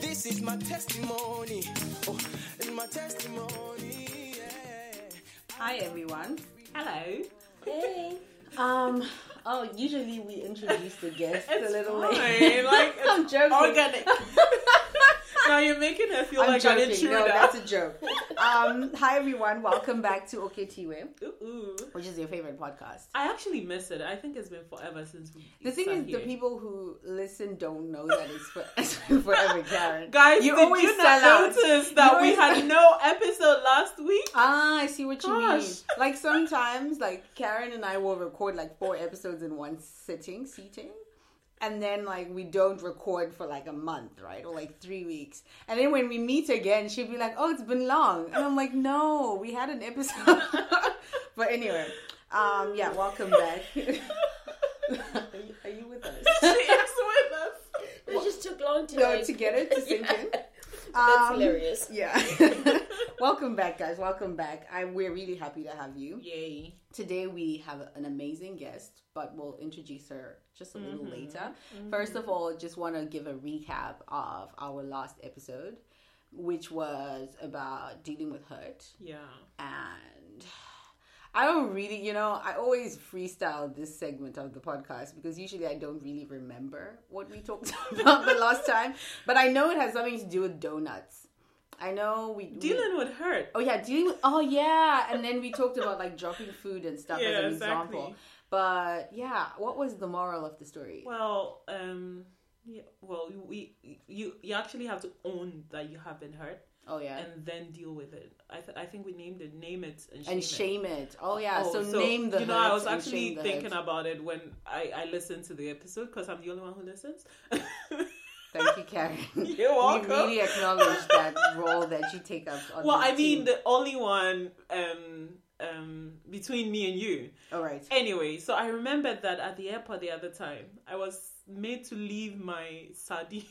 This is my testimony. Oh, it's my testimony. Yeah. Hi everyone. Hello. Hey. Um. Oh, usually we introduce the guest a little fine. late. Like I'm joking. organic. now you're making her feel I'm like an joking. intruder. No, that's a joke. Um. Hi everyone. Welcome back to Ooh, ooh. which is your favorite podcast. I actually miss it. I think it's been forever since we. The thing is, the people who listen don't know that it's, for, it's forever, Karen. Guys, you always you not notice that we had no episode last week? Ah, I see what you mean. Like sometimes, like Karen and I will record like four episodes in one sitting, seating. And then like we don't record for like a month, right? Or like three weeks. And then when we meet again, she'd be like, Oh, it's been long. And I'm like, No, we had an episode. but anyway, um, yeah, welcome back. are, you, are you with us? she is with us. It just took long to No, like- to get it to sink in. That's Um, hilarious. Yeah. welcome back, guys. Welcome back. I we're really happy to have you. Yay. Today we have an amazing guest, but we'll introduce her just a little mm-hmm. later. First of mm-hmm. all, just want to give a recap of our last episode, which was about dealing with hurt. Yeah. And I don't really, you know, I always freestyle this segment of the podcast because usually I don't really remember what we talked about the last time, but I know it has something to do with donuts. I know we we- Dealing with hurt. Oh yeah, dealing with oh yeah, and then we talked about like dropping food and stuff Yeah, as an exactly. example. But yeah, what was the moral of the story? Well, um, yeah, well, we you you actually have to own that you have been hurt oh yeah, and then deal with it. I th- I think we named it name it and shame and it. shame it. Oh yeah, Oh, so, name the you know I was actually thinking about it when I I listened to the episode because I'm the only one who listens. Thank you, Karen. You're welcome. We really acknowledge that role that you take up. On well, I mean team. the only one um um between me and you. all right. Anyway, so I remembered that at the airport the other time, I was made to leave my sardines.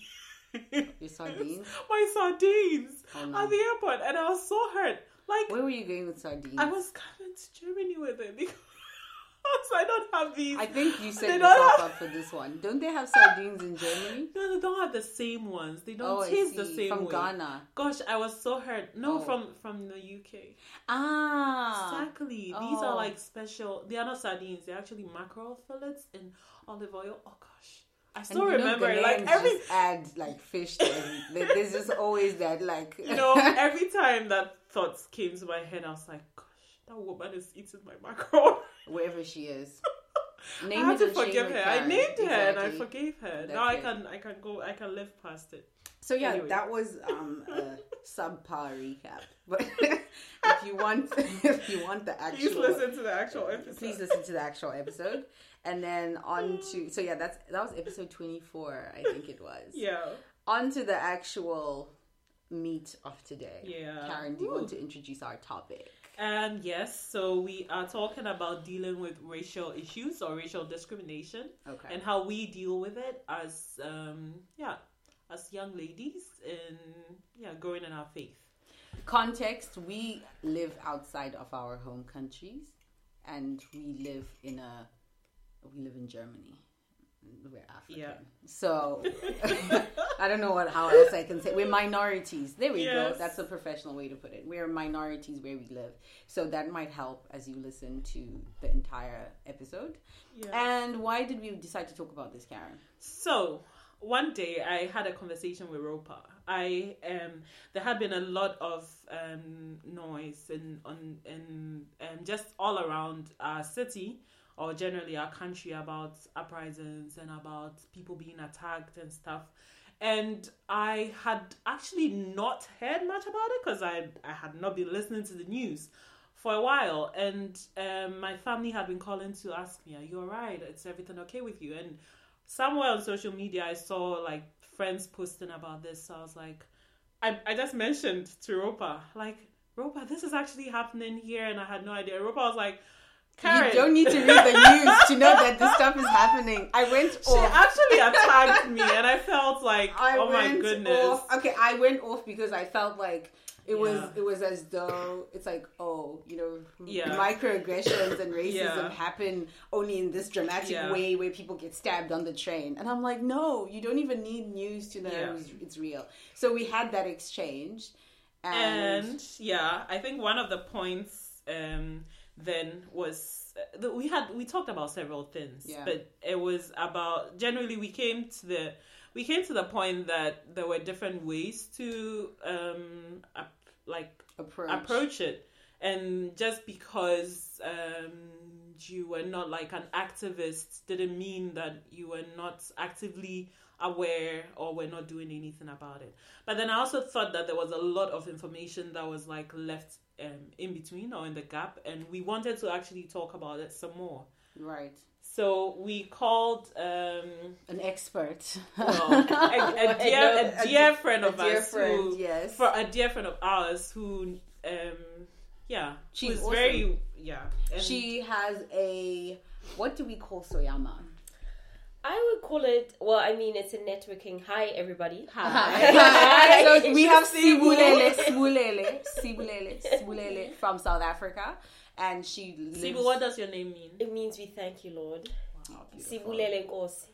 Your sardines? my sardines Oh, no. at the airport, and I was so hurt. Like Where were you going with sardines? I was coming to Germany with it because I don't have these. I think you set yourself have- up for this one. Don't they have sardines in Germany? No, they don't have the same ones. They don't Oh, taste the same From way. Ghana. Gosh, I was so hurt. No, Oh. from from the UK. Ah. Exactly. These Oh. are like special. They are not sardines. They're actually mackerel fillets in olive oil. Oh gosh, I still know, remember. it. Like every, just add like fish to. There's just always that like you know, every time that thought came to my head, I was like, gosh, that woman is eating my mackerel. Wherever she is. I Name had to forgive her. I named her and I Exactly. forgave her. That's now I it. can I can go. I can live past it. So yeah, Anyway. that was um, a subpar recap. But if you want, if you want the actual Please listen to the actual episode. please listen to the actual episode, and then on to so yeah, that's that was episode twenty four, I think it was. Yeah. On to the actual meat of today. Yeah. Karen, do you Ooh. want to introduce our topic? And yes, so we are talking about dealing with racial issues or racial discrimination Okay. and how we deal with it as um yeah, as young ladies in yeah, growing in our faith. context we live outside of our home countries and we live in a we live in germany we're african. Yeah. so i don't know what how else i can say we're minorities. There we go. That's a professional way to put it. We're minorities where we live. So that might help as you listen to the entire episode. Yeah. and why did we decide to talk about this karen? So one day I had a conversation with Ropa. I um there had been a lot of um noise and on and um, just all around our city or generally our country about uprisings and about people being attacked and stuff. And I had actually not heard much about it because I I had not been listening to the news for a while, and um, my family had been calling to ask me, "Are you alright? Is everything okay with you?" And somewhere on social media, I saw like friends posting about this. So I was like, I, I just mentioned to Ropa, like, Ropa, this is actually happening here, and I had no idea. Ropa was like, Karen, you don't need to read the news to know that this stuff is happening i went She off She actually attacked me, and I felt like, I oh my goodness. Off. Okay, I went off because I felt like it was it was as though it's like oh you know Yeah. microaggressions and racism Yeah. happen only in this dramatic Yeah. way where people get stabbed on the train and i'm like no you don't even need news to know Yeah. it's, it's real so we had that exchange and, and yeah i think one of the points um then was uh, we had we talked about several things Yeah. but it was about generally we came to the we came to the point that there were different ways to um ap- like approach, approach it and just because um you were not like an activist didn't mean that you were not actively aware or we're not doing anything about it. But then i also thought that there was a lot of information that was like left um, in between or in the gap and we wanted to actually talk about it some more. Right. So we called um an expert. Well, a, a dear, a dear friend of dear ours friend, who, yes. for a dear friend of ours who um yeah She's awesome. very yeah and she has a what do we call soyama I would call it. Well, I mean, it's a networking. Hi, everybody. Hi. so It's we have Sibulele, Sibulele, Sibulele, Sibulele from South Africa, and she lives. Sibu, what does your name mean It means we thank you, Lord. Oh. Sibulele Nkosi.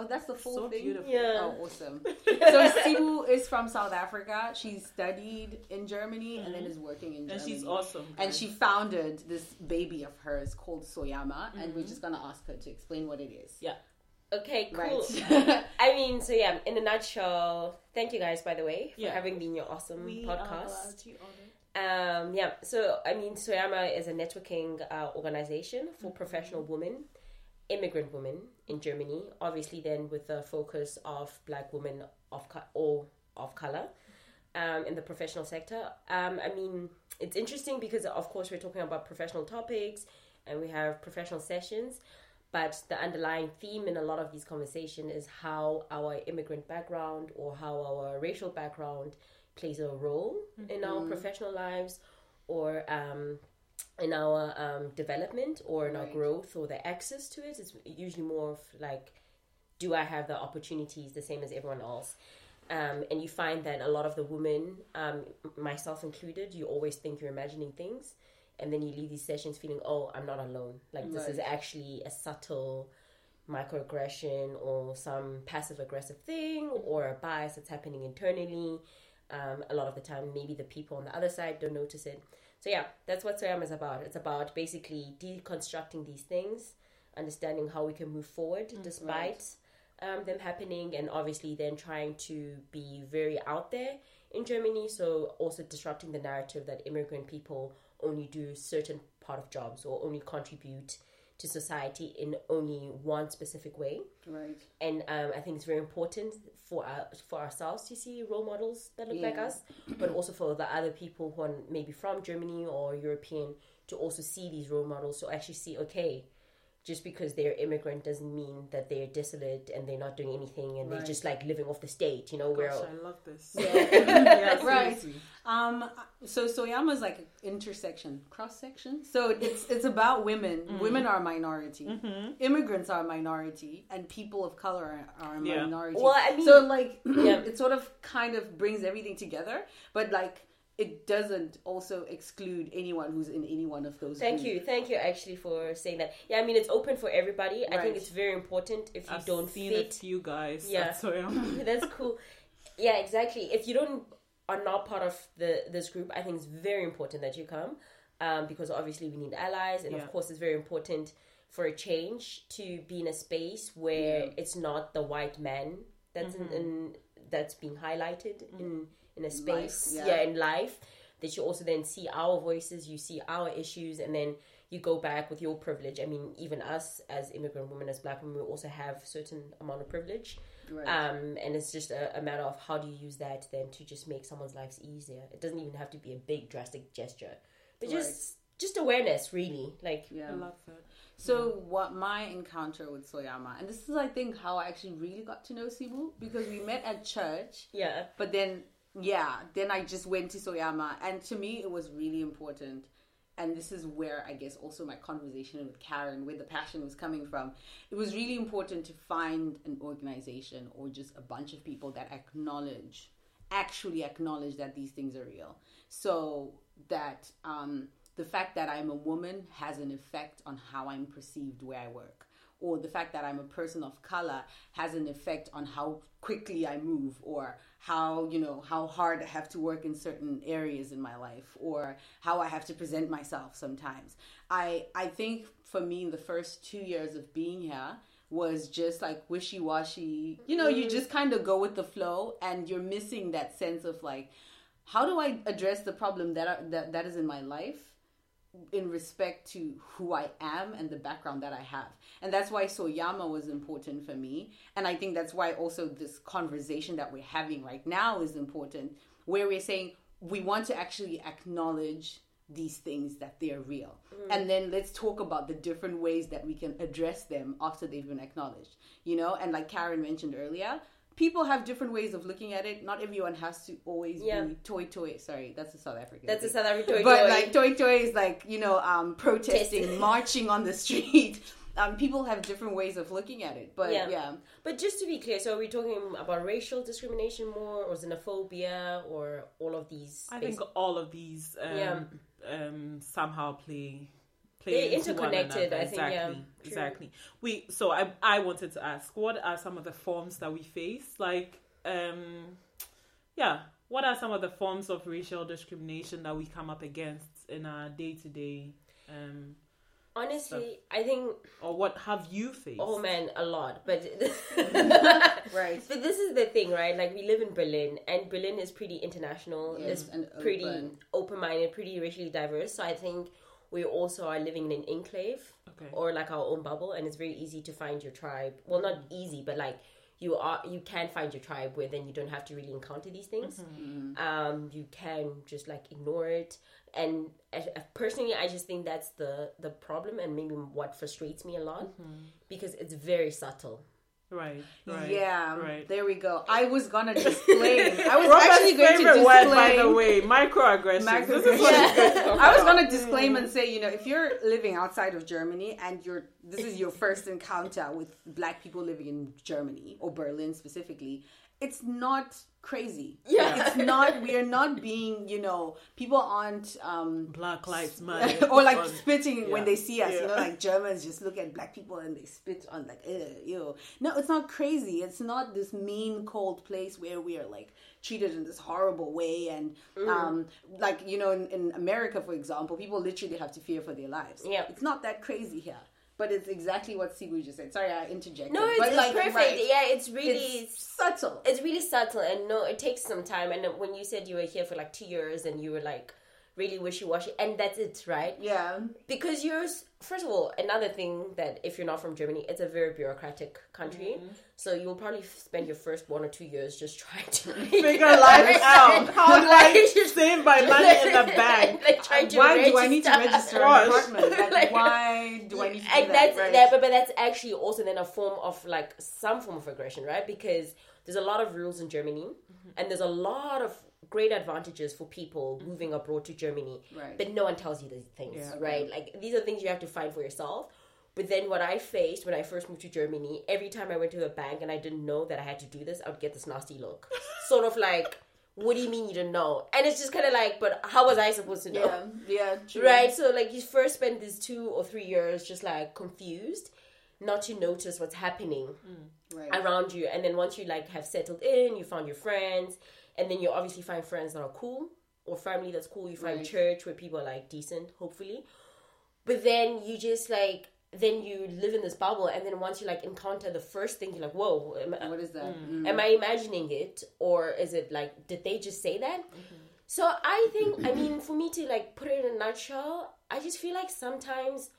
Oh, that's the full so thing. beautiful Yeah. Oh, awesome. so Sibu is from South Africa. She studied in Germany and then is working in Germany. and she's awesome And she founded this baby of hers called Soyama, and Mm-hmm. we're just gonna ask her to explain what it is. yeah Okay, cool. Right. I mean, so yeah, in a nutshell, thank you guys, by the way, for Yeah. having been your awesome we podcast. Um, yeah, so I mean, Soyama is a networking uh, organization for professional women, immigrant women in Germany. Obviously, then with the focus of Black women of co- or of color um, in the professional sector. Um, I mean, it's interesting because of course we're talking about professional topics and we have professional sessions. But the underlying theme in a lot of these conversations is how our immigrant background or how our racial background plays a role in our professional lives or um, in our um, development or in our growth or the access to it. It's usually more of like, do I have the opportunities the same as everyone else? Um, and you find that a lot of the women, um, myself included, you always think you're imagining things. And then you leave these sessions feeling, oh, I'm not alone. Like, this is actually a subtle microaggression or some passive aggressive thing or a bias that's happening internally. Um, a lot of the time, maybe the people on the other side don't notice it. So, yeah, that's what Soyama is about. It's about basically deconstructing these things, understanding how we can move forward despite um, them happening, and obviously then trying to be very out there in Germany. So, also disrupting the narrative that immigrant people only do certain part of jobs or only contribute to society in only one specific way Right. and um, I think it's very important for our, for ourselves to see role models that look like us, but also for the other people who are maybe from Germany or European to also see these role models. So actually see, okay, just because they're immigrant doesn't mean that they're desolate and they're not doing anything and they're just like living off the state. You know, where Gosh, I love this. Yeah. right. Um. So Soyama is like intersection, cross section. So it's it's about women. Mm. Women are a minority. Immigrants are a minority, and people of color are, are a Yeah. minority. Well, I mean- so like Yeah. it sort of kind of brings everything together, but like it doesn't also exclude anyone who's in any one of those. Thank groups. you, thank you actually for saying that. Yeah, I mean it's open for everybody. I think it's very important if you I've don't seen fit a few guys. Yeah. That's why I'm- that's cool. Yeah, exactly. If you don't are not part of the this group, I think it's very important that you come, um, because obviously we need allies, and Yeah. of course it's very important for a change to be in a space where Yeah. it's not the white man that's Mm-hmm. in, in that's being highlighted in in a space, yeah. yeah, in life. That you also then see our voices, you see our issues, and then you go back with your privilege. I mean, even us as immigrant women, as black women, we also have certain amount of privilege. Right. Um, and it's just a, a matter of how do you use that then to just make someone's lives easier. It doesn't even have to be a big drastic gesture, but just just awareness, really. Like yeah. I love that. So what my encounter with Soyama, and this is I think how I actually really got to know Sibu because we met at church. yeah, But then, yeah, then I just went to Soyama, and to me, it was really important. And this is where I guess also my conversation with Karen, where the passion was coming from. It was really important to find an organization or just a bunch of people that acknowledge actually acknowledge that these things are real. So that um, the fact that I'm a woman has an effect on how I'm perceived where I work. Or the fact that I'm a person of color has an effect on how quickly I move, or how you know how hard I have to work in certain areas in my life, or how I have to present myself. Sometimes I I think for me the first two years of being here was just like wishy washy. You know, you mm-hmm. just kind of go with the flow, and you're missing that sense of like, how do I address the problem that are, that that is in my life in respect to who I am and the background that I have. And that's why Soyama was important for me. And I think that's why also this conversation that we're having right now is important, where we're saying we want to actually acknowledge these things that they're real. Mm. And then let's talk about the different ways that we can address them after they've been acknowledged. You know, and like Karen mentioned earlier, people have different ways of looking at it. Not everyone has to always Yeah. be toyi-toyi. Sorry, that's a South African. That's a thing. South African But toy. like toyi-toyi is like you know um, protesting, Testing. marching on the street. Um, people have different ways of looking at it, but Yeah. yeah, But just to be clear, so are we talking about racial discrimination more, or xenophobia, or all of these? I think all of these um, Yeah. um, somehow play play They're into one interconnected, another. I think, yeah. exactly, True. exactly. We so I I wanted to ask, what are some of the forms that we face? Like, um, yeah, what are some of the forms of racial discrimination that we come up against in our day to day? Um, honestly, I think. or what have you faced? Oh man, a lot. But right. But this is the thing, right? Like we live in Berlin, and Berlin is pretty international. Yes, it's and pretty open. open-minded, pretty racially diverse. So I think we also are living in an enclave Okay. or like our own bubble, and it's very easy to find your tribe. Well, not easy, but like you are, you can find your tribe where then you don't have to really encounter these things. Um, you can just like ignore it. And uh, personally, I just think that's the the problem, and maybe what frustrates me a lot because it's very subtle. Right. Right. Yeah, Right. there we go. I was gonna disclaim. I was Ropa's actually going to disclaim. word, by the way, microaggressions. This is what Microaggressions. he's going to talk I was gonna disclaim and say, you know, if you're living outside of Germany and you're this is your first encounter with black people living in Germany or Berlin specifically, it's not crazy. Yeah. It's not we are not being, you know, people aren't um Black Lives Matter. or like On- spitting when they see us, you know, like Germans just look at black people and they spit on like, Ew, ew. No, it's not crazy. It's not this mean, cold place where we are like treated in this horrible way. And Mm. um, like you know, in, in America, for example, people literally have to fear for their lives. Yeah. it's not that crazy here. But it's exactly what Sibu just said. Sorry, I interjected. No, it's, but it's like, perfect. right, Yeah, it's really it's subtle. it's really subtle and no it takes some time and when you said you were here for like two years and you were like really wishy-washy and that's it right yeah, because you're first of all another thing that if you're not from germany it's a very bureaucratic country Mm-hmm. so you'll probably spend your first one or two years just trying to Figure life out. How do I save my money in the bank? like why do I need to register. an apartment? Like, Like- why do I need to do and that? that's Right. that, but, but that's actually also then a form of like some form of aggression, right? Because there's a lot of rules in Germany, Mm-hmm. and there's a lot of great advantages for people mm-hmm. moving abroad to Germany, Right. but no one tells you these things, Yeah. right? Like these are things you have to find for yourself. But then what I faced when I first moved to Germany, every time I went to a bank and I didn't know that I had to do this, I would get this nasty look, sort of like. What do you mean you didn't know? And it's just kind of like, but how was I supposed to know? Yeah, yeah, true. Right. So like you first spend these two or three years just like confused, not to notice what's happening mm. Right. around you, and then once you like have settled in, you found your friends, and then you obviously find friends that are cool or family that's cool. You find Right. church where people are like decent, hopefully. But then you just like then you live in this bubble, and then once you like encounter the first thing, you're like, whoa. I, What is that? Mm. mm. Am I imagining it, or is it like did they just say that? Mm-hmm. So I think, I mean, for me to like put it in a nutshell, I just feel like sometimes,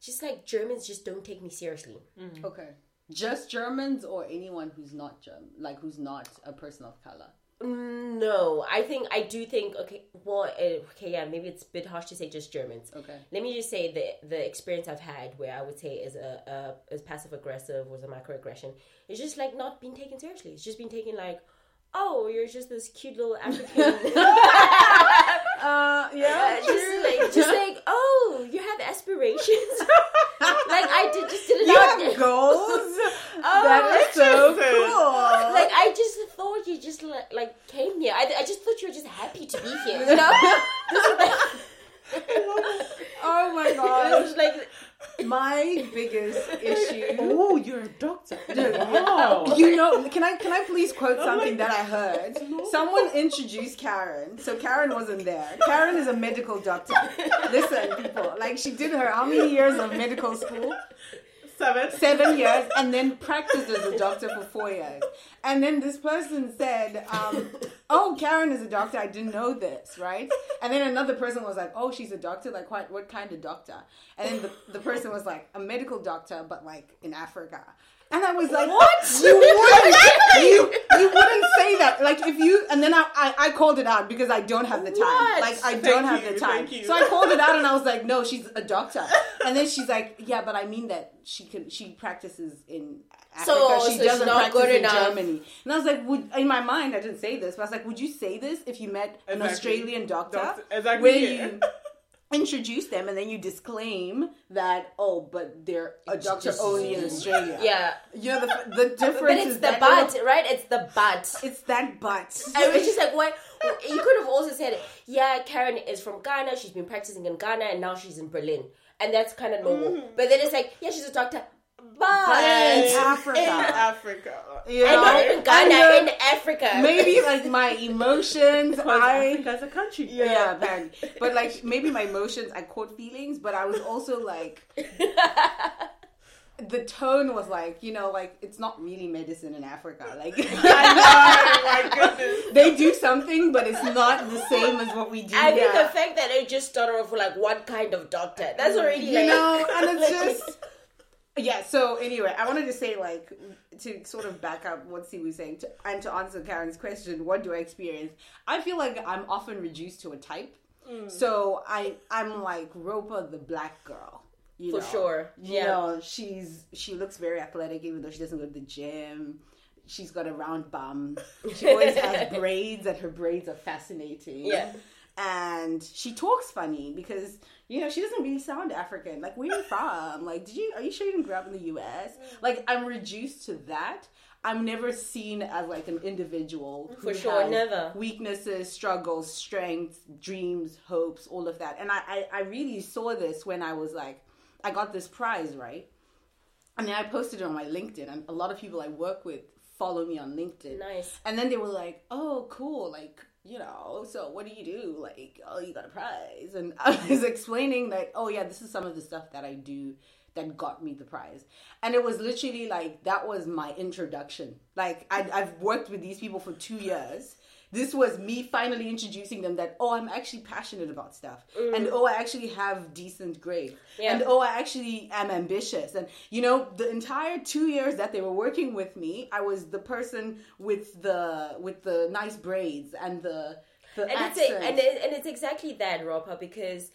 just like Germans just don't take me seriously. Mm. Okay. Just Germans or anyone who's not German, like who's not a person of color. Mm, No, I think I do think okay. Well, eh, okay, yeah, maybe it's a bit harsh to say just Germans. Okay. Let me just say the the experience I've had where I would say is a, a is passive aggressive was a microaggression. It's just like not being taken seriously. It's just being taken like, oh, you're just this cute little African. Uh, yeah. just like just like oh, you have aspirations. like I did just did You have goals. Oh, that is so cool. like I just thought you just like, like came here. I I just thought you were just happy to be here. You know, Oh my this god. is like My biggest issue. Oh, you're a doctor. Wow. You know, can I can I please quote oh something that I heard? Someone introduced Karen. So Karen wasn't there. Karen is a medical doctor. Listen, people, like she did her how many years of medical school? Seven. seven years and then practiced as a doctor for four years. And then this person said, um, Oh, Karen is a doctor. I didn't know this, right? And then another person was like, Oh, she's a doctor? Like, what, what kind of doctor? And then the, the person was like, A medical doctor, but like in Africa. And I was like, What? You wouldn't, you, you wouldn't say that. Like, if you, and then I, I, I called it out because I don't have the time. What? Like, I Thank don't have you, the time. So I called it out and I was like, No, she's a doctor. And then she's like, Yeah, but I mean that she can, she practices in Africa. So- she so doesn't practice in enough. Germany. And I was like, would, in my mind, I didn't say this, but I was like, would you say this if you met an Exactly. Australian doctor? Doctor- exactly, Where you introduce them and then you disclaim that, oh, but they're a doctor just- only in Australia. yeah, You know, the, the difference but is it's the that but, right? It's the but. It's that but. I was just like, why You could have also said, yeah, Karen is from Ghana. She's been practicing in Ghana, and now she's in Berlin, and that's kind of normal. Mm-hmm. But then it's like, yeah, she's a doctor, but, in In Africa. Africa. You and know? not even Ghana, And, in Africa. maybe like my emotions, Because I Africa is a country. yeah, apparently. But like maybe my emotions, I caught feelings, but I was also like, the tone was like, you know, like it's not really medicine in Africa. Like I know, oh my they do something, but it's not the same as what we do. I think the fact that it just started off with like what kind of doctor. That's already you like know, and it's just yeah. So anyway, I wanted to say like to sort of back up what C was saying to, and to answer Karen's question, what do I experience? I feel like I'm often reduced to a type. Mm. So I I'm like Ropa the black girl. You For know. sure. You Yeah. know, she's she looks very athletic even though she doesn't go to the gym. She's got a round bum. She always has braids and her braids are fascinating. Yeah. And she talks funny because, you know, she doesn't really sound African. Like, where are you from? Like, did you are you sure you didn't grow up in the US? Like, I'm reduced to that. I'm never seen as like an individual. For who sure, has never. Weaknesses, struggles, strengths, dreams, hopes, all of that. And I, I, I really saw this when I was like, I got this prize, right? And then I posted it on my LinkedIn, and a lot of people I work with follow me on LinkedIn. Nice. And then they were like, "Oh, cool! Like, you know, so what do you do? Like, oh, you got a prize." And I was explaining that, "Oh, yeah, this is some of the stuff that I do that got me the prize." And it was literally like that was my introduction. Like, I, I've worked with these people for two years. This was me finally introducing them that oh I'm actually passionate about stuff. Mm. And oh I actually have decent grades. Yeah. and oh I actually am ambitious. And you know the entire two years that they were working with me I was the person with the with the nice braids and the the and it's a, and it, and it's exactly that, Ropa, because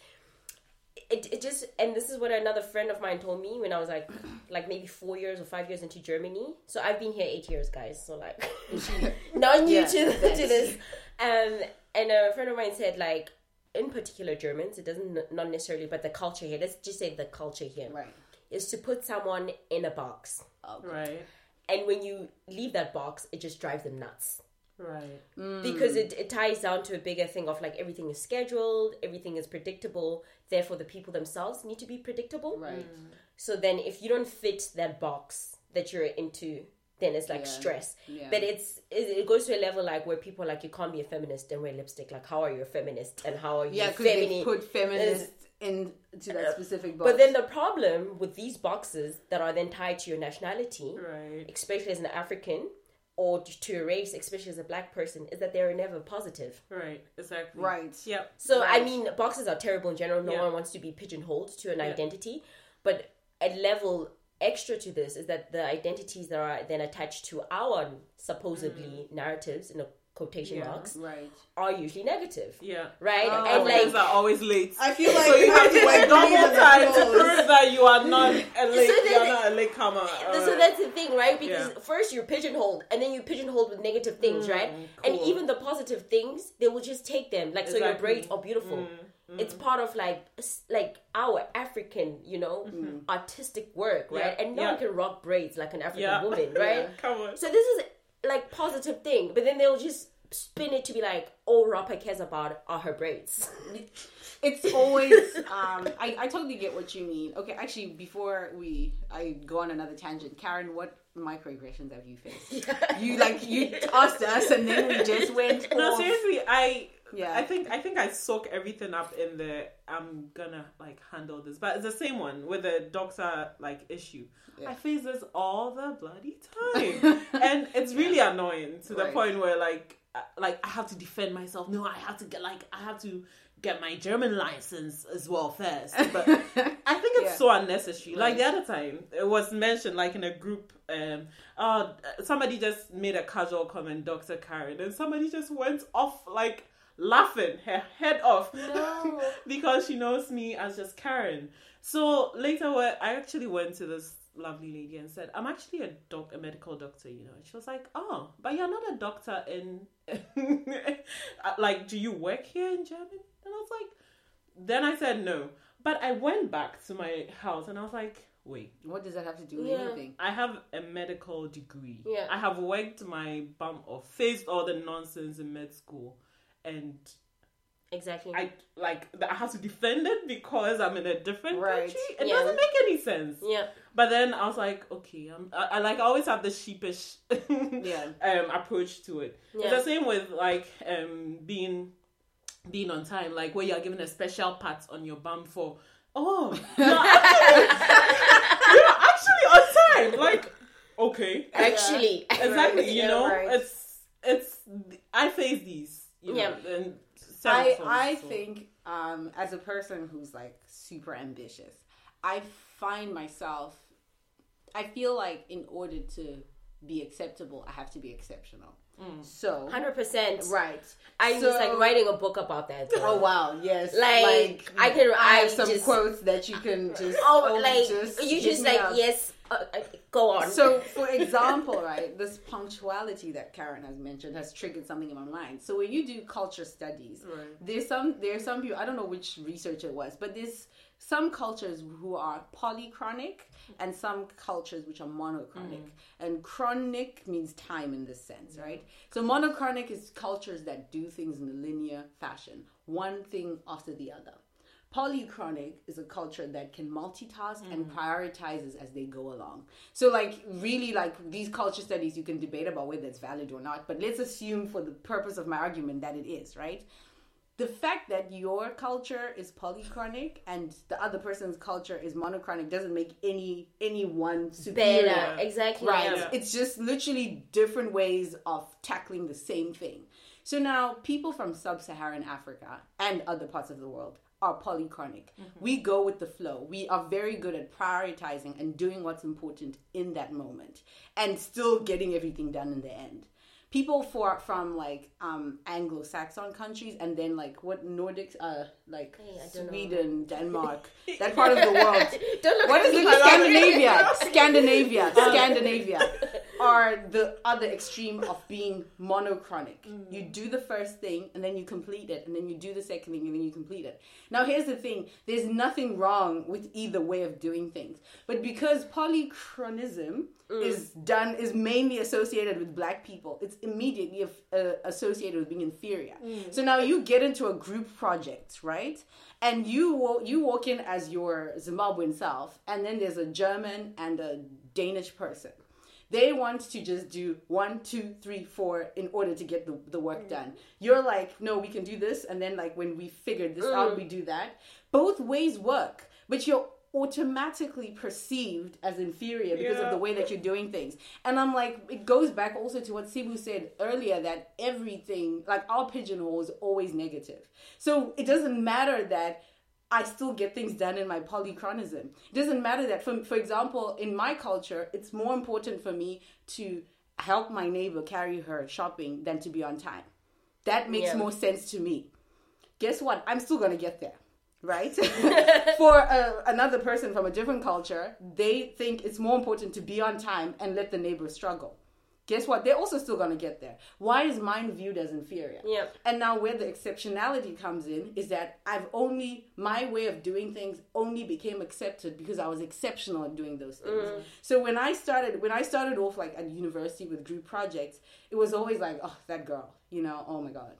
it, it just and this is what another friend of mine told me when I was like like maybe four years or five years into Germany. So I've been here eight years, guys. So like not new Yeah, to to this. Um, and a friend of mine said like in particular Germans, it doesn't not necessarily, but the culture here. Let's just say the culture here is right to put someone in a box, Right. and when you leave that box, it just drives them nuts Right. because mm. it, it ties down to a bigger thing of like everything is scheduled, everything is predictable. Therefore, the people themselves need to be predictable. right mm. So then, if you don't fit that box that you're into, then it's like Yeah. stress. Yeah. But it's it, it goes to a level like where people are like you can't be a feminist and wear lipstick. Like, how are you a feminist and how are you yeah because they put feminists into that uh, specific box But then the problem with these boxes that are then tied to your nationality, Right. especially as an African or to a race, especially as a black person, is that they're never positive. Right. Exactly. right Yep. So I mean, boxes are terrible in general. No Yeah. one wants to be pigeonholed to an Yeah. identity, but a level extra to this is that the identities that are then attached to our supposedly mm. narratives in a quotation Yeah. marks right are usually negative, Yeah. right? Oh. and Africans like are always late. I feel like so you have to like work double breathe time to prove that you are not a late. So you're not a late comer. so that's the thing, right? Because Yeah. first you're pigeonholed, and then you pigeonholed with negative things, mm, right? And even the positive things, they will just take them. Like, so your Exactly. braids are beautiful. Mm, mm. It's part of like like our African, you know, mm-hmm. artistic work, right? Yeah, And no yeah. one can rock braids like an African Yeah. woman, right? Come on. So this is like positive thing, but then they'll just spin it to be like all Ropa cares about are her braids. it's always um I, I totally get what you mean okay actually before we i go on another tangent karen what microaggressions have you faced you like you asked us and then we just went No, off. seriously, I Yeah. I think I think I soak everything up in the I'm gonna like handle this, but it's the same one with the doctor like issue. Yeah. I face this all the bloody time, and it's really annoying to the point where like uh, like I have to defend myself. No, I have to get like I have to get my German license as well first. But I think it's Yeah. so unnecessary. Like the other time, it was mentioned like in a group. Um, uh, somebody just made a casual comment, Doctor Karen, and somebody just went off like laughing her head off No. because she knows me as just Karen. So later, I actually went to this lovely lady and said, "I'm actually a doc, a medical doctor," you know. And she was like, "Oh, but you're not a doctor in, uh, like, do you work here in Germany?" And I was like, then I said no, but I went back to my house and I was like, wait. what does that have to do with Yeah. anything I have a medical degree. Yeah. I have worked my bum off, faced all the nonsense in med school, and Exactly. I like I have to defend it because I'm in a different Right. country. It Yeah. doesn't make any sense. yeah. But then I was like, okay, I'm, I, I like I always have the sheepish Yeah. um approach to it. Yeah. It's the same with like um being being on time, like where you're given a special pat on your bum for oh you're actually, you're actually on time. Like okay, Actually. exactly. You know, right. it's it's I face these. You know, Yeah. and I, I so- think um, as a person who's like super ambitious, I find myself, I feel like in order to be acceptable, I have to be exceptional. So, Hundred percent. right. I'm So- just like writing a book about that. Oh wow! Yes, Like, I can- I have some just- quotes that you can just. Oh, like just you just like up. yes. Uh, go on. So, for example, right, this punctuality that Karen has mentioned has triggered something in my mind. So, when you do culture studies, Right. there's some there's some people I don't know which research it was, but there's some cultures who are polychronic and some cultures which are monochronic. And chronic means time in this sense, right? So monochronic is cultures that do things in a linear fashion, one thing after the other. Polychronic is a culture that can multitask and mm. prioritizes as they go along. So, like, really, like these culture studies, you can debate about whether it's valid or not, but let's assume for the purpose of my argument that it is, right? the fact that your culture is polychronic and the other person's culture is monochronic doesn't make any any one superior. better. Exactly. Right. Yeah. It's just literally different ways of tackling the same thing. So now people from sub-Saharan Africa and other parts of the world are polychronic. Mm-hmm. We go with the flow. We are very good at prioritizing and doing what's important in that moment and still getting everything done in the end. People for from like um Anglo-Saxon countries and then like what Nordics uh like Hey, don't know. Sweden, Denmark, that part of the world. What at is it? Scandinavia, Scandinavia, Scandinavia are the other extreme of being monochronic. You do the first thing and then you complete it, and then you do the second thing and then you complete it. Now, here's the thing: there's nothing wrong with either way of doing things, but because polychronism is done is mainly associated with black people, it's immediately uh, associated with being inferior. Mm. So now you get into a group project, right? and you you walk in as your Zimbabwean self, and then there's a German and a Danish person. They want to just do one, two, three, four in order to get the, the work mm. done. You're like, no, we can do this, and then like when we figured this out, mm. we do that. Both ways work, but you're automatically perceived as inferior because of the way that you're doing things. And I'm like, it goes back also to what Sibu said earlier that everything, like our pigeonhole is always negative. So it doesn't matter that I still get things done in my polychronism. It doesn't matter that, for, for example, in my culture, it's more important for me to help my neighbor carry her shopping than to be on time. That makes Yeah. more sense to me. Guess what? I'm still going to get there. Right? For uh, another person from a different culture, they think it's more important to be on time and let the neighbor struggle. guess what? They're also still gonna get there. Why is mine viewed as inferior? Yeah. And now where the exceptionality comes in is that I've only my way of doing things only became accepted because I was exceptional at doing those things. So when I started when I started off like at university with group projects, it was always like, oh that girl, you know, oh my god.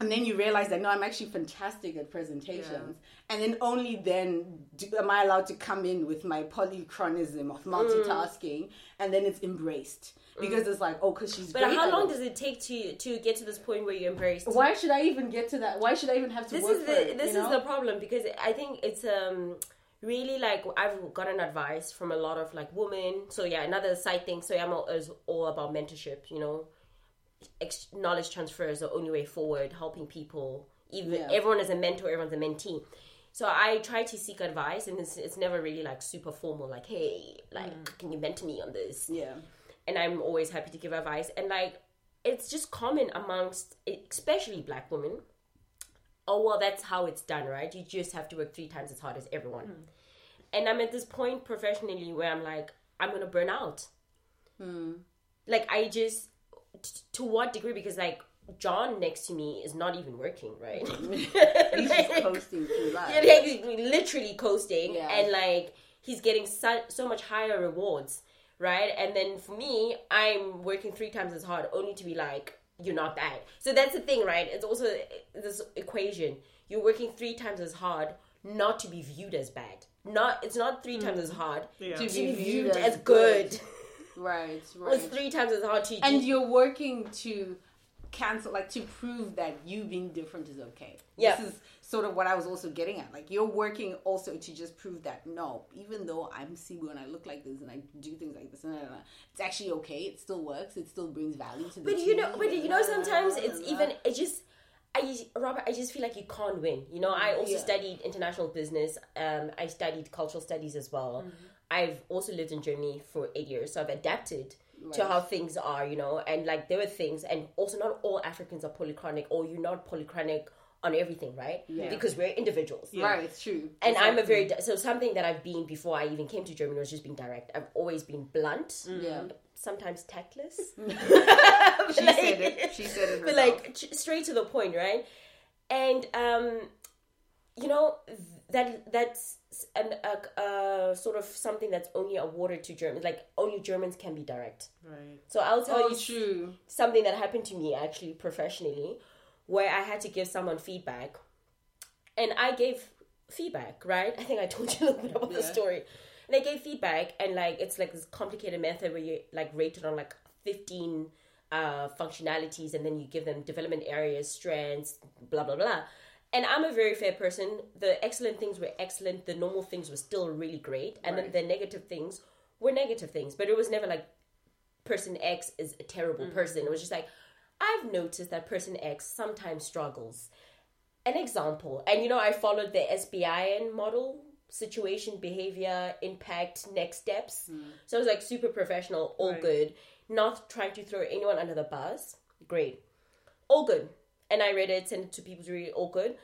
And then you realize that no, I'm actually fantastic at presentations. And then only then do, am I allowed to come in with my polychronism of multitasking, and then it's embraced because it's like, oh, because she's. But how long it. does it take to to get to this point where you embrace? Why should I even get to that? Why should I even have to this work is the it? this is know? the problem because I think it's um really like I've gotten advice from a lot of like women. So yeah, another side thing. So I'm all, is all about mentorship. You know, Ex- knowledge transfer is the only way forward. Helping people, even Yeah. everyone is a mentor, everyone's a mentee. So I try to seek advice, and it's, it's never really like super formal. Like, hey, like, mm. can you mentor me on this? Yeah. and I'm always happy to give advice. And like, it's just common amongst, especially black women. Oh well, that's how it's done, right? You just have to work three times as hard as everyone. Mm. And I'm at this point professionally where I'm like, I'm gonna burn out. Mm. Like I just, t- to what degree? Because like John next to me is not even working, right? He's just coasting through life. Yeah, like, he's literally coasting Yeah. and like he's getting so, so much higher rewards right and then for me i'm working three times as hard only to be like you're not bad so that's the thing right it's also uh, this equation you're working three times as hard not to be viewed as bad not it's not three mm. times as hard Yeah. to To be be viewed viewed as as good, good. Right, right. it's three times as hard to And you're working to cancel, like to prove that you being different is okay. Yeah. This is sort of what I was also getting at. Like you're working also to just prove that no, even though I'm Sibu and I look like this and I do things like this, nah, it's actually okay. It still works. It still brings value to the But you know, but you know, sometimes it's even it just. I Ropa, I just feel like you can't win. You know, I also Yeah. studied international business. Um, I studied cultural studies as well. I've also lived in Germany for eight years, so I've adapted to how things are. You know, and like there were things, and also not all Africans are polychronic, or you're not polychronic on everything, right? Yeah. Because we're individuals. Right, it's true. And I'm a very so something that I've been before I even came to Germany was just being direct. I've always been blunt, Yeah. Sometimes tactless. She said it. She said it. but like straight to the point, right? And um, you know that that's an a, uh, sort of something that's only awarded to Germans. Like only Germans can be direct. Right. So I'll tell oh, you true. something that happened to me actually professionally, where I had to give someone feedback, and I gave feedback. Right? I think I told you a little bit about the story. I gave feedback, and like it's like this complicated method where you like rate it on like fifteen uh, functionalities, and then you give them development areas, strands, blah blah blah. And I'm a very fair person. The excellent things were excellent. The normal things were still really great, and Right. then the negative things were negative things. But it was never like person X is a terrible person. It was just like, I've noticed that person X sometimes struggles. An example, and you know, I followed the SBIN model situation, behavior, impact, next steps. Hmm. So I was like super professional, all Right. good, not trying to throw anyone under the bus. Great, all good. And I read it, sent it to people to read, all good.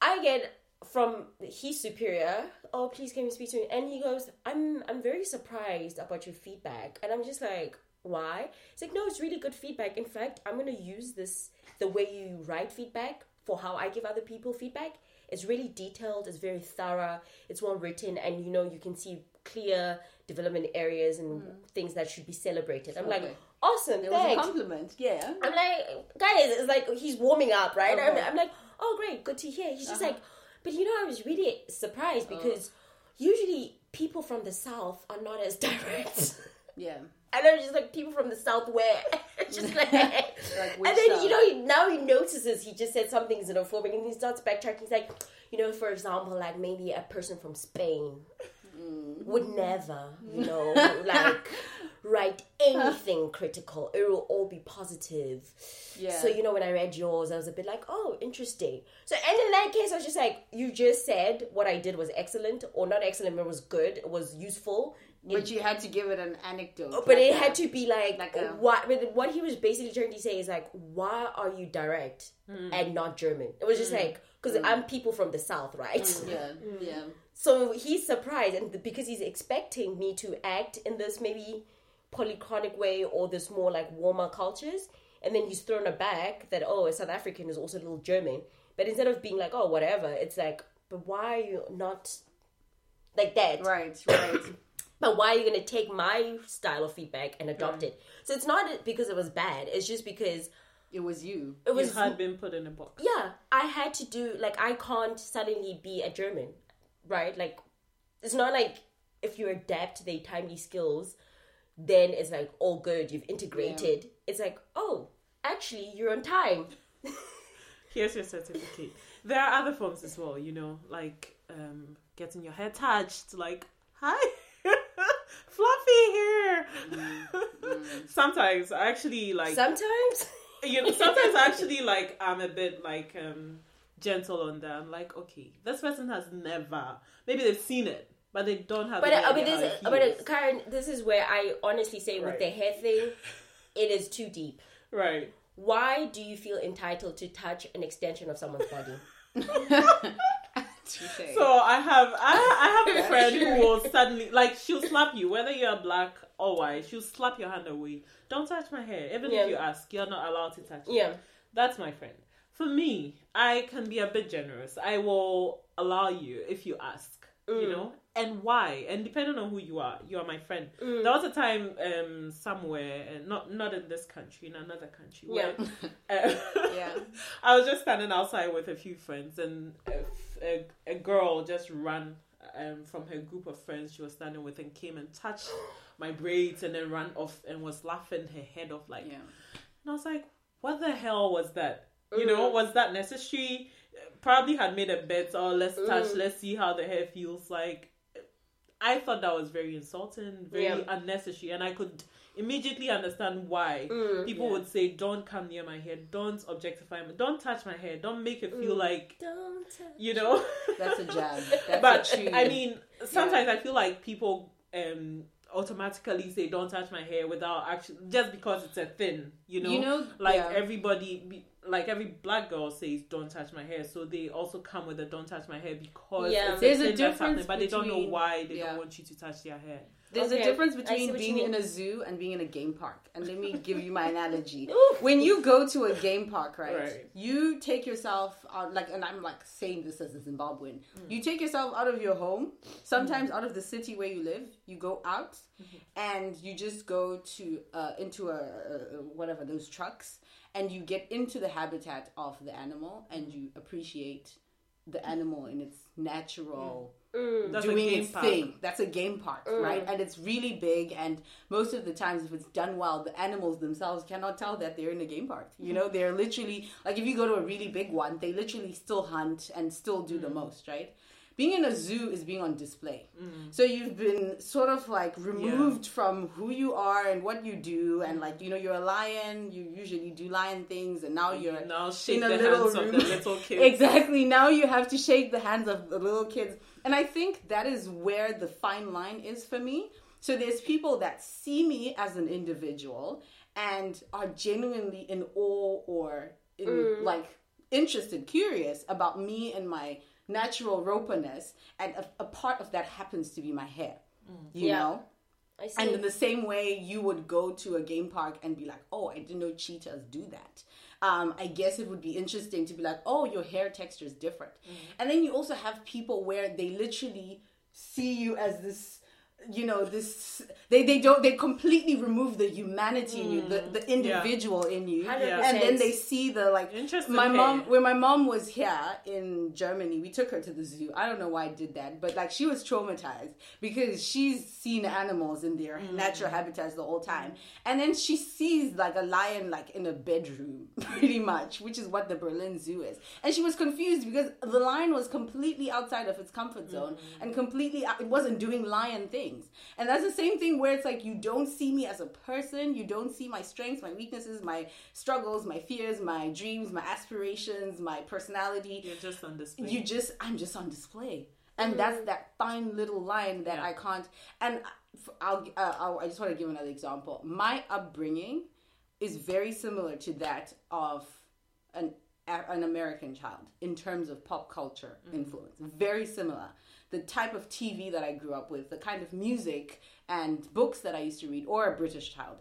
I get from his superior, oh please can you speak to me? And he goes, I'm I'm very surprised about your feedback. And I'm just like, why? It's like, no, it's really good feedback. In fact, I'm gonna use this the way you write feedback for how I give other people feedback. It's really detailed, it's very thorough, it's well written, and you know you can see clear development areas and things that should be celebrated. I'm Okay. like, awesome, It was a compliment. Yeah. I'm like, guys, it's like he's warming up, right? I'm, I'm like, oh, great, good to hear. He's just Uh-huh. like, but you know, I was really surprised Oh. because usually people from the south are not as direct. Yeah. And I'm just like people from the south where just like, which and then south? you know he, now he notices he just said something xenophobic and he starts backtracking. He's like, you know, for example, like maybe a person from Spain Mm. would never, you know, like write anything critical. It will all be positive. Yeah. So you know, when I read yours, I was a bit like, oh, interesting. So and in that case, I was just like, you just said what I did was excellent, or not excellent, but it was good, it was useful. But you had to give it an anecdote. Oh, but like it a- had to be like, like a- what? What he was basically trying to say is like, why are you direct mm-hmm. and not German? It was just mm-hmm. like because I'm people from the south, right? Mm, yeah. Yeah. So he's surprised, and because he's expecting me to act in this maybe polychronic way or this more like warmer cultures. And then he's thrown aback that, oh, a South African is also a little German. But instead of being like, oh, whatever, it's like, but why are you not like that? Right, right. But why are you going to take my style of feedback and adopt it? So it's not because it was bad. It's just because it was you. it You was had been put in a box. yeah, I had to do like I can't suddenly be a German, right? Like it's not like if you adapt the timely skills, then it's like all good, you've integrated. It's like, oh, actually you're on time. Here's your certificate. There are other forms as well, you know, like um, getting your hair touched, like, hi, fluffy hair. Sometimes I actually like, Sometimes you know, sometimes I actually like, I'm a bit like um, gentle on that. I'm like, okay, this person has never, maybe they've seen it, but they don't have. But any uh, but this how but it uh. Karen, this is where I honestly say with the hair thing, it is too deep. right. Why do you feel entitled to touch an extension of someone's body? So I have I, I have a friend who will suddenly like she'll slap you whether you're black or white. She'll slap your hand away. Don't touch my hair. Even Yeah. if you ask, you're not allowed to touch. it. Yeah. That's my friend. For me, I can be a bit generous. I will allow you if you ask. Mm. You know, and why? And depending on who you are, you are my friend. Mm. There was a time um somewhere, uh, not not in this country, in another country, where uh, Yeah. I was just standing outside with a few friends, and a, a, a girl just ran um, from her group of friends she was standing with and came and touched my braids and then ran off and was laughing her head off like Yeah. and I was like, what the hell was that? You know, was that necessary? Probably had made a bet, oh, let's touch, let's see how the hair feels like. I thought that was very insulting, very Yeah. unnecessary, and I could immediately understand why people Yeah. would say, "Don't come near my hair, don't objectify me, don't touch my hair, don't make it feel like Don't touch. you know." That's a jab. That's but a chew. I mean, sometimes I feel like people um automatically say don't touch my hair without actually just because it's a thin, you know. You know, like yeah. everybody, be- like every black girl says don't touch my hair, so they also come with a don't touch my hair because Yeah. it's There's a thing difference but they don't know why they yeah. don't want you to touch their hair. There's Okay, a difference between being in a zoo and being in a game park. And let me give you my analogy. When you go to a game park, right, Right. You take yourself out, like, and I'm like saying this as a Zimbabwean. Mm. You take yourself out of your home, sometimes out of the city where you live. You go out, Mm-hmm. and you just go to uh, into a, a whatever those trucks, and you get into the habitat of the animal, and you appreciate the animal in its natural mm. That's a doing its park. thing. That's a game park, mm. right? And it's really big. And most of the times, if it's done well, the animals themselves cannot tell that they're in a game park. You know, they're literally like if you go to a really big one, they literally still hunt and still do the mm. most, right? Being in a zoo is being on display. Mm. So you've been sort of like removed from who you are and what you do, and like you know you're a lion. You usually do lion things, and now you're now shake in a the little hands of room. the little kids. exactly. Now you have to shake the hands of the little kids. And I think that is where the fine line is for me. So there's people that see me as an individual and are genuinely in awe or in, mm. like interested, curious about me and my natural roperness. And a, a part of that happens to be my hair. You Yeah. know? I see. And in the same way, you would go to a game park and be like, "Oh, I didn't know cheetahs do that." Um, I guess it would be interesting to be like, "Oh, your hair texture is different." And then you also have people where they literally see you as this, you know, this. They they don't they completely remove the humanity in you, the the individual in you, 100%. and then they see the like. Interesting My mom, when my mom was here in Germany, we took her to the zoo. I don't know why I did that, but like she was traumatized because she's seen animals in their natural habitats the whole time. And then she sees like a lion like in a bedroom, pretty much, which is what the Berlin Zoo is. And she was confused because the lion was completely outside of its comfort zone and completely it wasn't doing lion things. And that's the same thing where it's like you don't see me as a person, you don't see my strengths, my weaknesses, my struggles, my fears, my dreams, my aspirations, my personality. You're just on display. you just i'm just on display. And that's that fine little line that i can't and i'll, uh, I'll i just want to give another example. My upbringing is very similar to that of an an american child in terms of pop culture influence. Very similar the type of TV that I grew up with, the kind of music and books that I used to read, or a British child.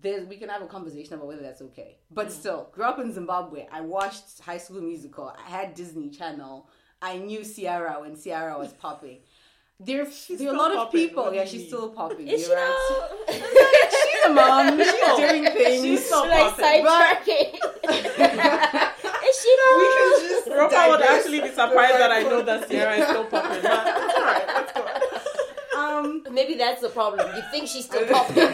There's, we can have a conversation about whether that's okay. But still, grew up in Zimbabwe. I watched High School Musical. I had Disney Channel. I knew Ciara when Ciara was popping. There, there are a still lot of people. What Yeah, she's still popping. Is she right. now? She's a mom. She's doing things. She's so like popping. sidetracking. Is she now? we can just Ropa would actually be surprised that I know that Ciara is still popping. But it's alright, let's go. Um, Maybe that's the problem. You think she's still popping. You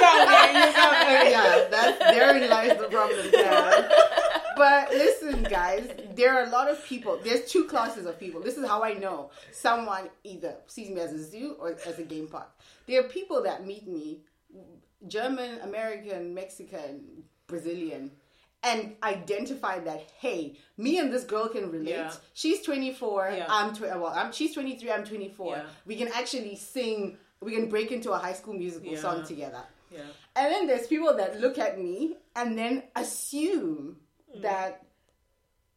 got me, you got me. yeah, that's therein lies the problem. But listen, guys, there are a lot of people. There's two classes of people. This is how I know someone either sees me as a zoo or as a game park. There are people that meet me, German, American, Mexican, Brazilian, and identify that hey, me and this girl can relate. Yeah. She's 24. Yeah. I'm tw- well. I'm she's 23. I'm 24. Yeah. We can actually sing. We can break into a high school musical Yeah. song together. Yeah. And then there's people that look at me and then assume mm. that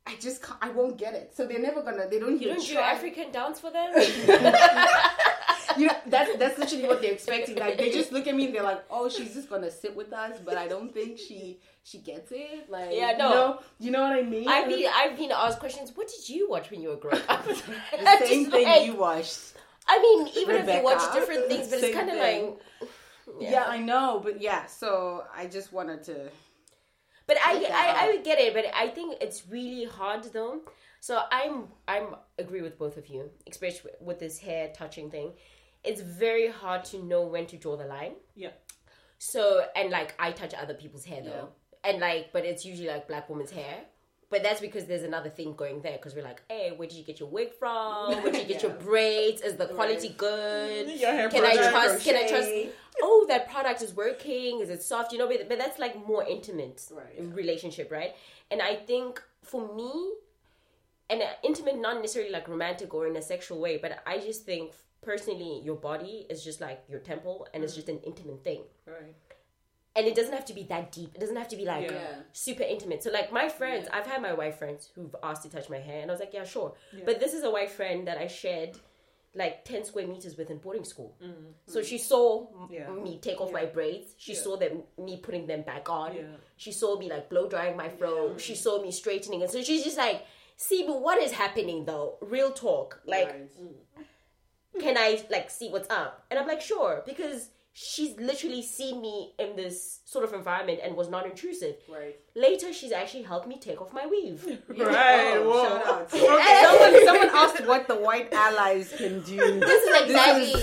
I just can't, I won't get it. So they're never gonna. They don't You even don't do try. African dance for them? You know that's that's literally what they're expecting. Like they just look at me and they're like, "Oh, she's just gonna sit with us," but I don't think she she gets it. Like Yeah, you no. know, you know what I mean? I've been I've been asked questions. What did you watch when you were growing up? the same thing you watched. I mean, even if you watch different things, but it's kind of like. Yeah. I know, but yeah. So I just wanted to. But I, I, I would get it, but I think it's really hard though. So I'm I'm agree with both of you, especially with this hair touching thing. It's very hard to know when to draw the line. Yeah. So and like I touch other people's hair though, and like but it's usually like black woman's hair. But that's because there's another thing going there because we're like, hey, where did you get your wig from? Where did you get your braids? Is the quality good? Can I trust? Can I trust? Oh, that product is working. Is it soft? You know, but, but that's like more intimate Right. relationship, right? And I think for me, and uh, intimate, not necessarily like romantic or in a sexual way, but I just think personally, your body is just like your temple, and it's mm. just an intimate thing. Right. And it doesn't have to be that deep. It doesn't have to be like Yeah. super intimate. So, like my friends, I've had my white friends who've asked to touch my hair, and I was like, yeah, sure. But this is a white friend that I shared like 10 square meters with in boarding school. Mm. So mm. she saw Yeah. me take off my braids. She saw them me putting them back on. Yeah. She saw me like blow drying my fro. She saw me straightening it. So she's just like, see, but what is happening though? Real talk. Like, Right. Can I like see what's up? And I'm like, sure, because she's literally seen me in this sort of environment and was not intrusive. Right. Later, she's actually helped me take off my weave. Right. Oh, whoa. shout out. Okay. someone, someone asked what the white allies can do. This is exactly.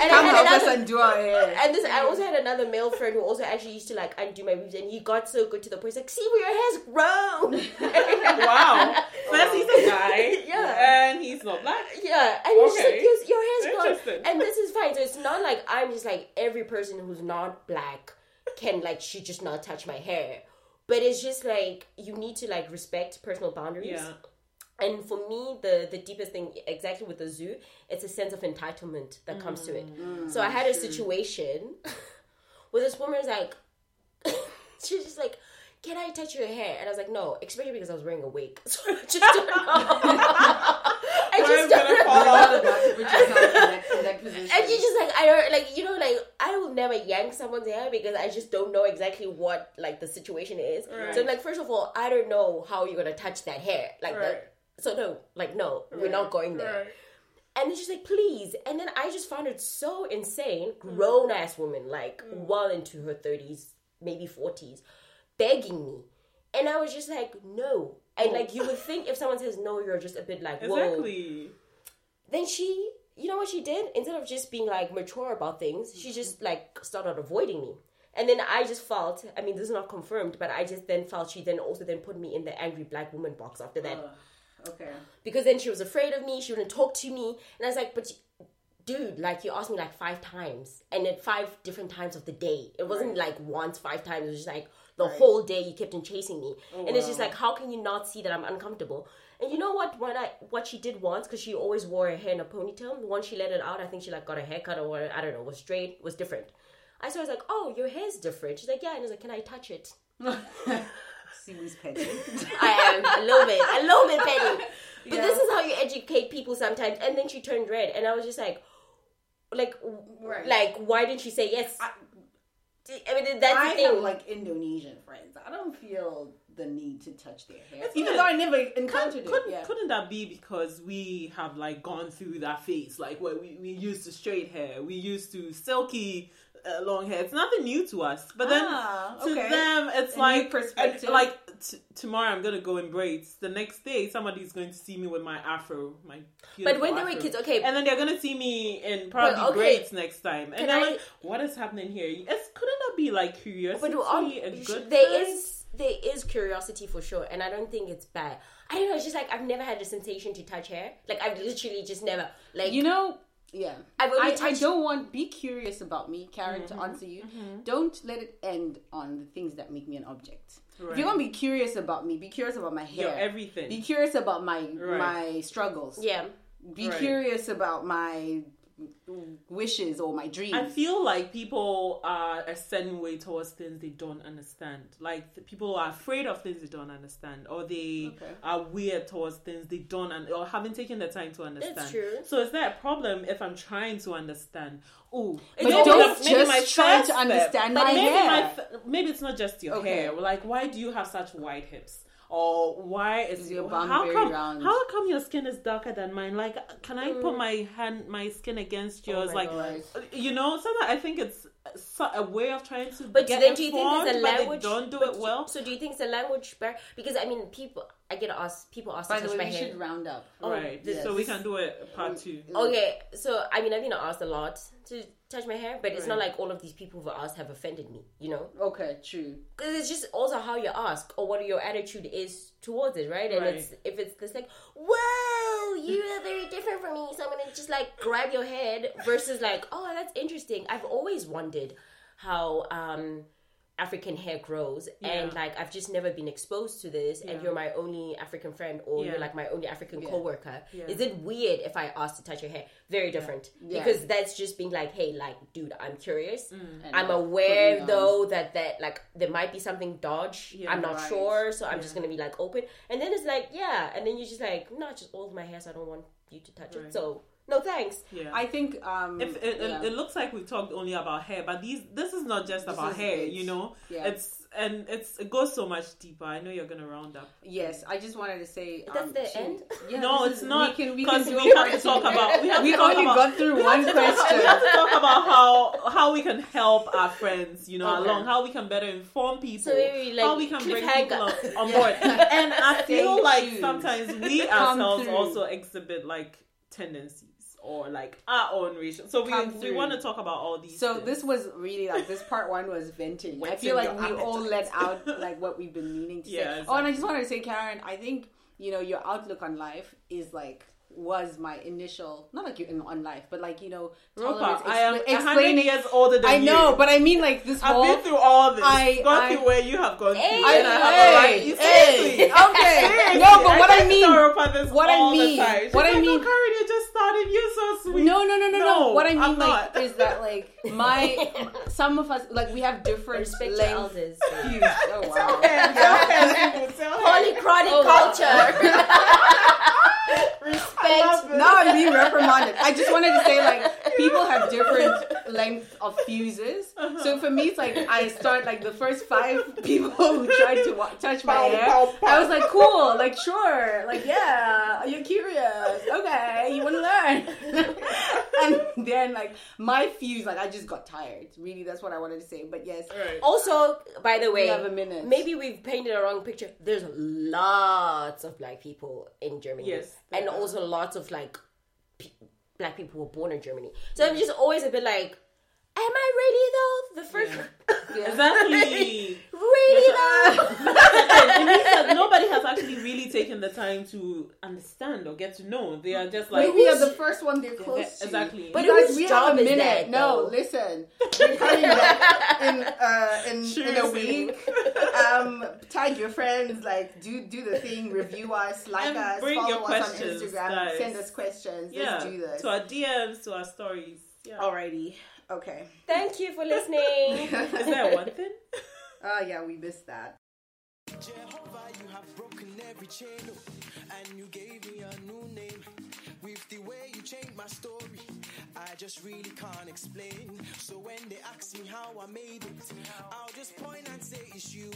and I Come had help us another- undo our hair. And this, I also had another male friend who also actually used to like undo my weaves, and he got so good to the point. He's like, "See where your hair's grown." Wow. First he's a guy. Yeah. And he's not black. yeah, and he's just like, "Your, your hair's grown," Interesting. and this is fine. So it's not like I'm just like every person who's not black can like she just not touch my hair, but it's just like you need to like respect personal boundaries. Yeah. And for me, the the deepest thing, exactly with the zoo, it's a sense of entitlement that comes to it. Mm. Mm, so I had a situation where this woman was like, she's just like, "Can I touch your hair?" And I was like, "No," especially because I was wearing a wig. So I just don't know. I I'm just don't fall off. about to put yourself in that, in that position. And you just like I don't like you know like I will never yank someone's hair because I just don't know exactly what like the situation is. Right. So I'm like first of all I don't know how you're gonna touch that hair like Right. that. So no, like no, we're not going there. Right. And then she's like, please. And then I just found it so insane. Mm-hmm. Grown ass woman, like mm. well into her 30s, maybe 40s, begging me. And I was just like, no. And oh. like, you would think if someone says no, you're just a bit like, whoa. Exactly. Then she, you know what she did? Instead of just being like mature about things, she just like started avoiding me. And then I just felt, I mean, this is not confirmed, but I just then felt she then also then put me in the angry black woman box after that okay. because then she was afraid of me. She wouldn't talk to me, and I was like, "But, dude, like you asked me like five times, and at five different times of the day. It wasn't like once five times. It was just like the whole day you kept on chasing me, oh, and it's just like, how can you not see that I'm uncomfortable? And you know what? When I what she did once, because she always wore her hair in a ponytail. Once she let it out, I think she like got a haircut or I don't know, was straight, was different. I saw, I was like, oh, your hair's different. She's like, yeah, and I was like, can I touch it? See who's petty. I am a little bit, a little bit petty. But Yeah. this is how you educate people sometimes. And then she turned red, and I was just like, like, Right. like, why didn't she say yes? I- I mean, that's I the thing. have like Indonesian friends. I don't feel the need to touch their hair, It's even not- though I never Could, encountered it. couldn't, Yeah. couldn't that be because we have like gone through that phase like where we, we used to straight hair we used to silky uh, long hair it's nothing new to us but then Ah, to okay. them it's A like perspective. and, like t- tomorrow i'm gonna go in braids the next day somebody's going to see me with my afro my but when they were kids, okay, and then they're gonna see me in probably okay. braids next time and Can they're I- like what is happening here it's couldn't that be like curiosity but um, a good there thing? is there is curiosity for sure, and I don't think it's bad. I don't know. It's just like I've never had the sensation to touch hair. Like I've literally just never like You know, yeah. Only I, I don't want. Be curious about me, Karen, Mm-hmm. to answer you. Don't let it end on the things that make me an object. If you're gonna be curious about me, be curious about my hair. Everything. Be curious about my Right. my struggles. yeah. Be Right. curious about my wishes or my dreams. I feel like people are a certain way towards things they don't understand. Like people are afraid of things they don't understand, or they Okay. are weird towards things they don't, un- or haven't taken the time to understand. That's true. So is that a problem if I'm trying to understand? Oh, but don't just try to understand But my maybe hair. my maybe it's not just your Okay. hair. Like, why do you have such wide hips? Or why is Is your bum how very come round? how come your skin is darker than mine? Like, can I put my hand my skin against yours? Mm. Oh like, God. you know, so that I think it's so- a way of trying to But get then do you think informed, there's a but they language? don't do but it well. So do you think it's a language barrier? Because I mean, people. I get asked. People ask By to the touch way, my we hair. should round up. Oh, right. yes. So we can do it part two. Okay, so I mean, I've been asked a lot to touch my hair, but it's not like all of these people who've asked have offended me. You know, Okay, true. because it's just also how you ask or what your attitude is towards it, right? And Right. it's if it's this like, whoa, you are very different from me, so I'm gonna just like grab your head versus like, oh, that's interesting. I've always wondered how um African hair grows, and like I've just never been exposed to this, and you're my only African friend, or Yeah. you're like my only African Yeah. coworker. Yeah. Is it weird if I ask to touch your hair? Very different, Yeah. because that's just being like, hey, like, dude, I'm curious. Mm. I'm aware though that that like there might be something dodge. Yeah, I'm not right. sure, so I'm just gonna be like open. And then it's like, yeah, and then you're just like, no, just all of my hair, so I don't want you to touch it. So no thanks. Yeah. I think um if it, yeah. it, it looks like we talked only about hair, but these this is not just This about hair, it. you know. Yeah. It's and it's it goes so much deeper. I know you're gonna round up. Yes, I just wanted to say That's um, the to- end? Yeah, no, it's is- not We can we because can we, have to talk about we have We to talk only about, got through one we question. have to talk about how how we can help our friends, you know, Okay. along how we can better inform people, So maybe, like, how we can bring people on, on board. and I Stay feel like sometimes we Come ourselves through. also exhibit like tendencies or like our own racial. So we we want to talk about all these. So things. this was really like this part one was venting. I feel like we all let out like what we've been meaning to Yeah, say. Oh, and I just wanted to say, Karen, I think you know your outlook on life is like was my initial not like you in on life, but like you know tolerance, Ropa, I am expla- a hundred explaining. years older than I know, you. but I mean like this I've whole. been through all this. I- gone I- through where you have gone Hey, through, I, and I have a right. hey, You hey, okay, Seriously, no, but what I get mean, to what I mean- time. She's what I oh, mean- oh, Karen, you just started. You're so sweet. No, no, no, no, no. No, What I mean, I'm like, not. is that like my some of us like we have different Respect your length elders. views. Oh, oh wow. And tell her, people, tell her. Polychronic Oh, culture. love Respect. it. now I'm being reprimanded. I just wanted to say like people have different length of fuses. Uh-huh. So for me, it's like I start like the first five people who tried to wa- touch my Pow, hair. pow, pow. I was like, cool, like sure, like yeah, Are you're curious, okay, you want to learn. and then like my fuse, like I just got tired. Really, that's what I wanted to say. But yes, Right. Also, by the way, have a minute. maybe we've painted a wrong picture. There's lots of black people in Germany. Yes, there And also lots of like pe- black people were born in Germany. So I'm just always a bit like, am I ready though? The first. Exactly. really though? it means that nobody has actually really taken the time to understand or get to know. They are just like, Maybe you're the first one they're close to. exactly. But You guys, whose we job have a minute. that, no, listen. We're coming back in uh in, in a week. Um, tag your friends, like do do the thing, review us, like And us, bring follow your us on Instagram, guys. send us questions. yeah, Let's do this. to our DMs, to our stories. Yeah. Alrighty. Okay. Thank you for listening. Is there one thing? Oh yeah, we missed that. Jehovah, you have broken every chain, and you gave me a new name. With the way you changed my story, I just really can't explain. So when they ask me how I made it, I'll just point and say it's you.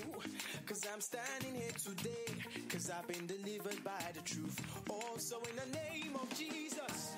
Cause I'm standing here today, cause I've been delivered by the truth. Also, in the name of Jesus,